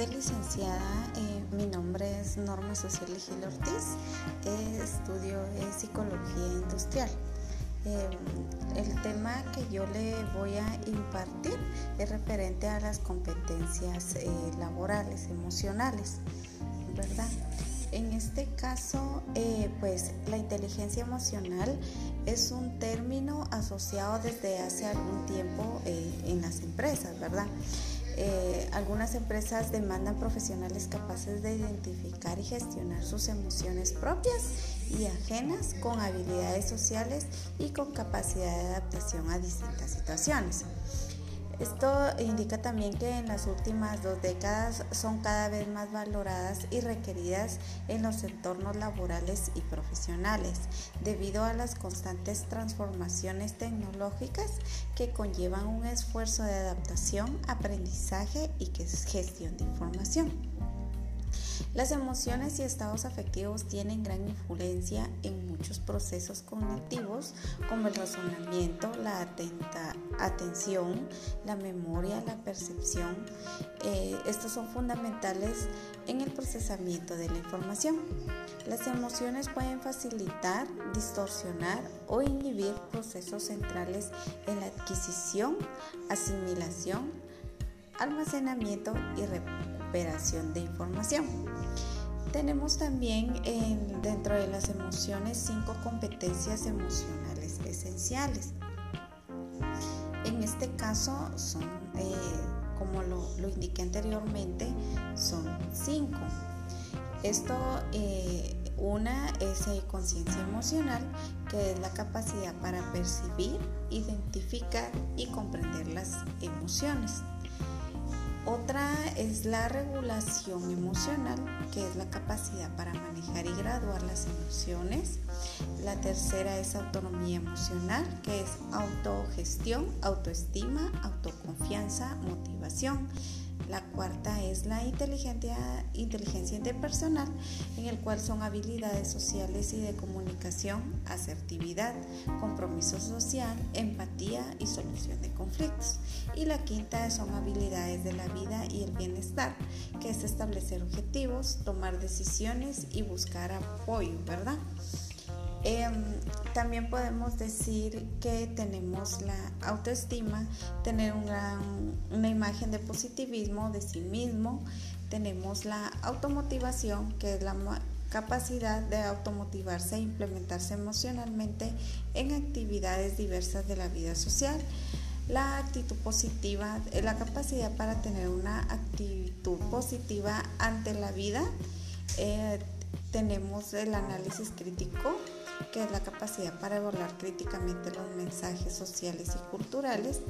tardes, licenciada. Eh, mi nombre es Norma Social Gil Ortiz. Eh, estudio psicología industrial. Eh, el tema que yo le voy a impartir es referente a las competencias laborales, emocionales, ¿verdad? En este caso, pues la inteligencia emocional es un término asociado desde hace algún tiempo en las empresas, ¿verdad? Eh, algunas empresas demandan profesionales capaces de identificar y gestionar sus emociones propias y ajenas con habilidades sociales y con capacidad de adaptación a distintas situaciones. Esto indica también que en las últimas dos décadas son cada vez más valoradas y requeridas en los entornos laborales y profesionales, debido a las constantes transformaciones tecnológicas que conllevan un esfuerzo de adaptación, aprendizaje y gestión de información. Las emociones y estados afectivos tienen gran influencia en muchos procesos cognitivos como el razonamiento, la atenta, atención, la memoria, la percepción. Eh, estos son fundamentales en el procesamiento de la información. Las emociones pueden facilitar, distorsionar o inhibir procesos centrales en la adquisición, asimilación, almacenamiento y recuperación de información. Tenemos también dentro de las emociones cinco competencias emocionales esenciales. En este caso son, eh, como lo, indiqué anteriormente, son cinco. Esto, eh, una es conciencia emocional, que es la capacidad para percibir, identificar y comprender las emociones. Otra es la regulación emocional, que es la capacidad para manejar y graduar las emociones. La tercera es autonomía emocional, que es autogestión, autoestima, autoconfianza, motivación. La cuarta es la inteligencia, inteligencia interpersonal, en el cual son habilidades sociales y de comunicación, asertividad, compromiso social, empatía y solución de conflictos. Y la quinta son habilidades de la vida y el bienestar, que es establecer objetivos, tomar decisiones y buscar apoyo, ¿verdad? Em, también podemos decir que tenemos la autoestima, tener una imagen de positivismo de sí mismo, tenemos la automotivación, que es la capacidad de automotivarse e implementarse emocionalmente en actividades diversas de la vida social. La actitud positiva, la capacidad para tener una actitud positiva ante la vida. Eh, tenemos el análisis crítico, que es la capacidad para evaluar críticamente los mensajes sociales y culturales.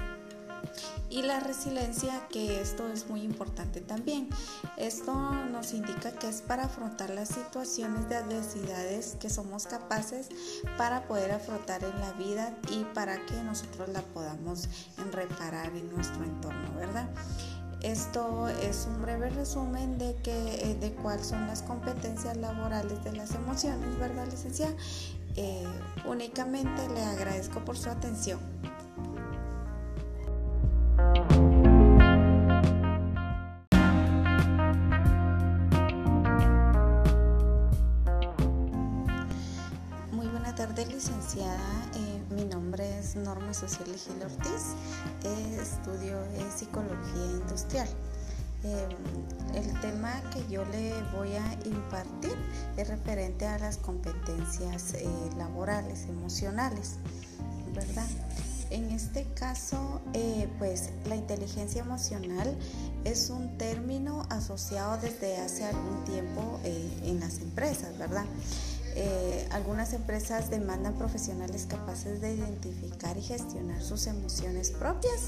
Y la resiliencia, que esto es muy importante también. Esto nos indica que es para afrontar las situaciones de adversidades que somos capaces para poder afrontar en la vida y para que nosotros la podamos reparar en nuestro entorno, ¿verdad? Esto es un breve resumen de, que, eh, de cuáles son las competencias laborales de las emociones, ¿verdad, licenciada? Eh, únicamente le agradezco por su atención. Muy buena tarde, licenciada. Eh, mi nombre es Norma Social Gil Ortiz. estudio psicología industrial. Em, el tema que yo le voy a impartir es referente a las competencias eh, laborales, emocionales, ¿verdad? En este caso, eh, pues la inteligencia emocional es un término asociado desde hace algún tiempo eh, en las empresas, ¿verdad? Eh, algunas empresas demandan profesionales capaces de identificar y gestionar sus emociones propias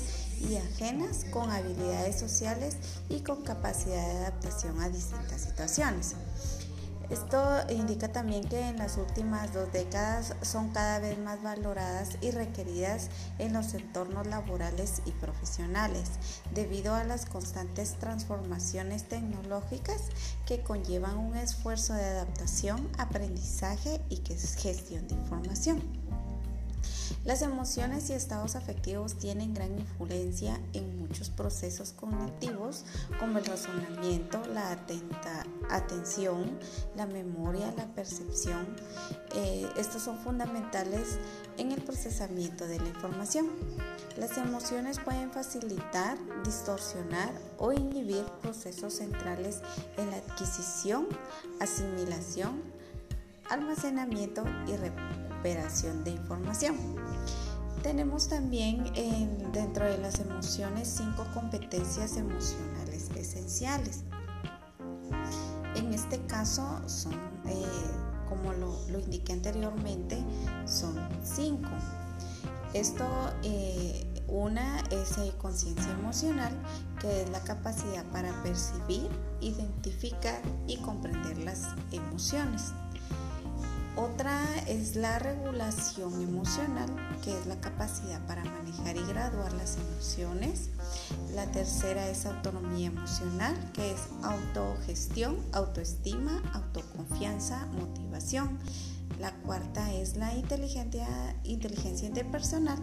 y ajenas con habilidades sociales y con capacidad de adaptación a distintas situaciones. Esto indica también que en las últimas dos décadas son cada vez más valoradas y requeridas en los entornos laborales y profesionales, debido a las constantes transformaciones tecnológicas que conllevan un esfuerzo de adaptación, aprendizaje y gestión de información. Las emociones y estados afectivos tienen gran influencia en muchos procesos cognitivos como el razonamiento, la atención, la memoria, la percepción. Eh, estos son fundamentales en el procesamiento de la información. Las emociones pueden facilitar, distorsionar o inhibir procesos centrales en la adquisición, asimilación, almacenamiento y recuperación de información. Tenemos también dentro de las emociones cinco competencias emocionales esenciales. En este caso son, eh, como lo, indiqué anteriormente, son cinco. Esto, eh, una es conciencia emocional, que es la capacidad para percibir, identificar y comprender las emociones. Otra es la regulación emocional, que es la capacidad para manejar y graduar las emociones. La tercera es autonomía emocional, que es autogestión, autoestima, autoconfianza, motivación. La cuarta es la inteligencia, inteligencia interpersonal,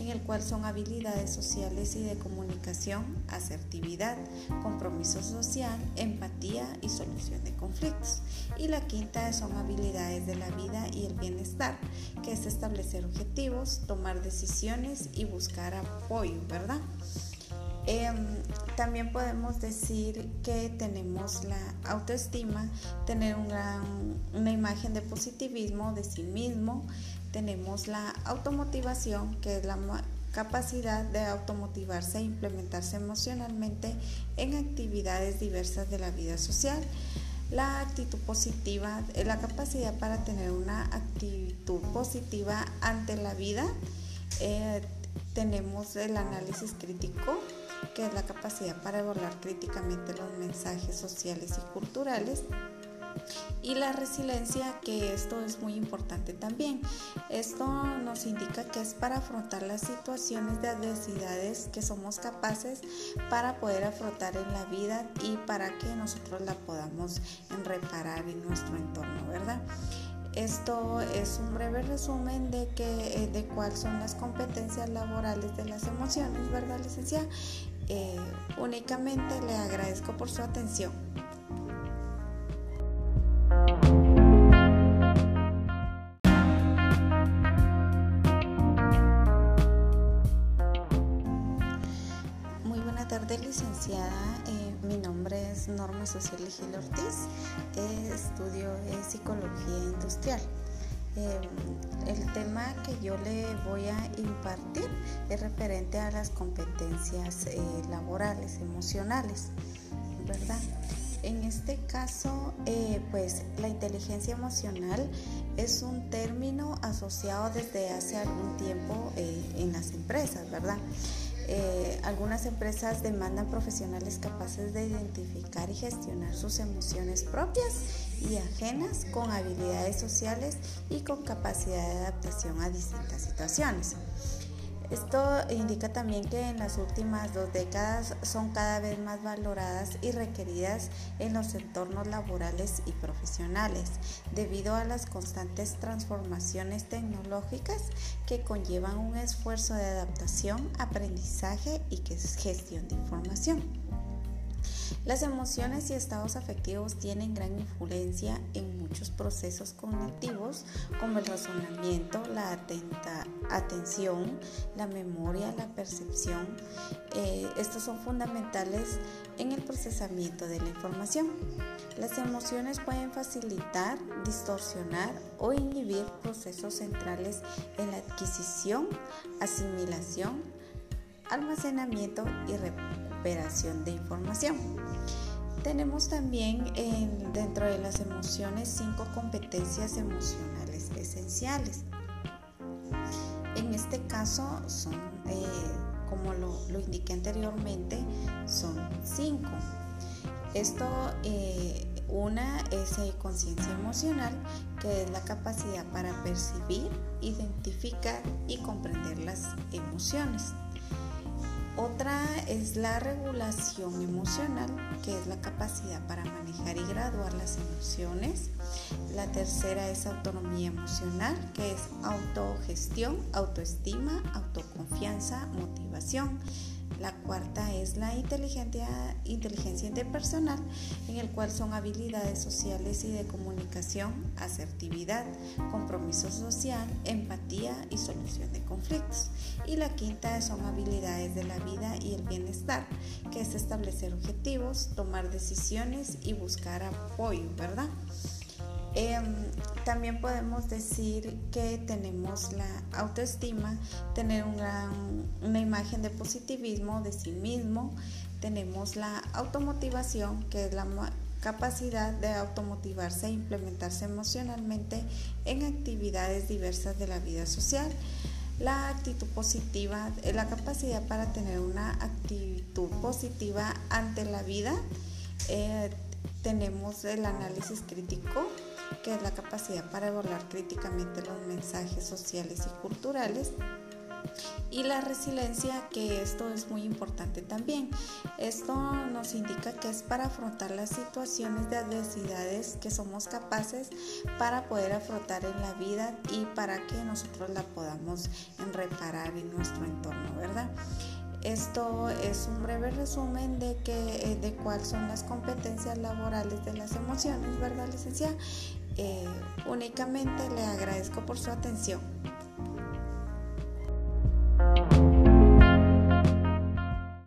en el cual son habilidades sociales y de comunicación, asertividad, compromiso social, empatía y solución de conflictos. Y la quinta son habilidades de la vida y el bienestar, que es establecer objetivos, tomar decisiones y buscar apoyo, ¿verdad? Em, también podemos decir que tenemos la autoestima, tener una imagen de positivismo de sí mismo, tenemos la automotivación, que es la capacidad de automotivarse e implementarse emocionalmente en actividades diversas de la vida social. La actitud positiva, la capacidad para tener una actitud positiva ante la vida. Eh, tenemos el análisis crítico, que es la capacidad para evaluar críticamente los mensajes sociales y culturales. Y la resiliencia, que esto es muy importante también. Esto nos indica que es para afrontar las situaciones de adversidades que somos capaces para poder afrontar en la vida y para que nosotros la podamos reparar en nuestro entorno, ¿verdad? Esto es un breve resumen de, que, eh, de cuáles son las competencias laborales de las emociones, ¿verdad, licenciada? Eh, únicamente le agradezco por su atención. Social Gil Ortiz. estudio psicología industrial. Em, el tema que yo le voy a impartir es referente a las competencias eh, laborales, emocionales, ¿verdad? En este caso, eh, pues la inteligencia emocional es un término asociado desde hace algún tiempo eh, en las empresas, ¿verdad? Eh, algunas empresas demandan profesionales capaces de identificar y gestionar sus emociones propias y ajenas con habilidades sociales y con capacidad de adaptación a distintas situaciones. Esto indica también que en las últimas dos décadas son cada vez más valoradas y requeridas en los entornos laborales y profesionales, debido a las constantes transformaciones tecnológicas que conllevan un esfuerzo de adaptación, aprendizaje y gestión de información. Las emociones y estados afectivos tienen gran influencia en muchos procesos cognitivos como el razonamiento, la atenta, atención, la memoria, la percepción. Eh, estos son fundamentales en el procesamiento de la información. Las emociones pueden facilitar, distorsionar o inhibir procesos centrales en la adquisición, asimilación, almacenamiento y recuperación de información. Tenemos también dentro de las emociones cinco competencias emocionales esenciales. En este caso son, eh, como lo, indiqué anteriormente, son cinco. Esto, eh, una es conciencia emocional, que es la capacidad para percibir, identificar y comprender las emociones. Otra es la regulación emocional, que es la capacidad para manejar y graduar las emociones. La tercera es autonomía emocional, que es autogestión, autoestima, autoconfianza, motivación. La cuarta es la inteligencia, interpersonal, en el cual son habilidades sociales y de comunicación, asertividad, compromiso social, empatía y solución de conflictos. Y la quinta son habilidades de la vida y el bienestar, que es establecer objetivos, tomar decisiones y buscar apoyo, ¿verdad? Em, también podemos decir que tenemos la autoestima, tener una imagen de positivismo de sí mismo, tenemos la automotivación, que es la capacidad de automotivarse e implementarse emocionalmente en actividades diversas de la vida social. La actitud positiva, la capacidad para tener una actitud positiva ante la vida. Eh, tenemos el análisis crítico, que es la capacidad para evaluar críticamente los mensajes sociales y culturales. Y la resiliencia, que esto es muy importante también. Esto nos indica que es para afrontar las situaciones de adversidades que somos capaces para poder afrontar en la vida y para que nosotros la podamos reparar en nuestro entorno, ¿verdad? Esto es un breve resumen de, que, eh, de cuáles son las competencias laborales de las emociones, ¿verdad, licenciada? Eh, únicamente le agradezco por su atención.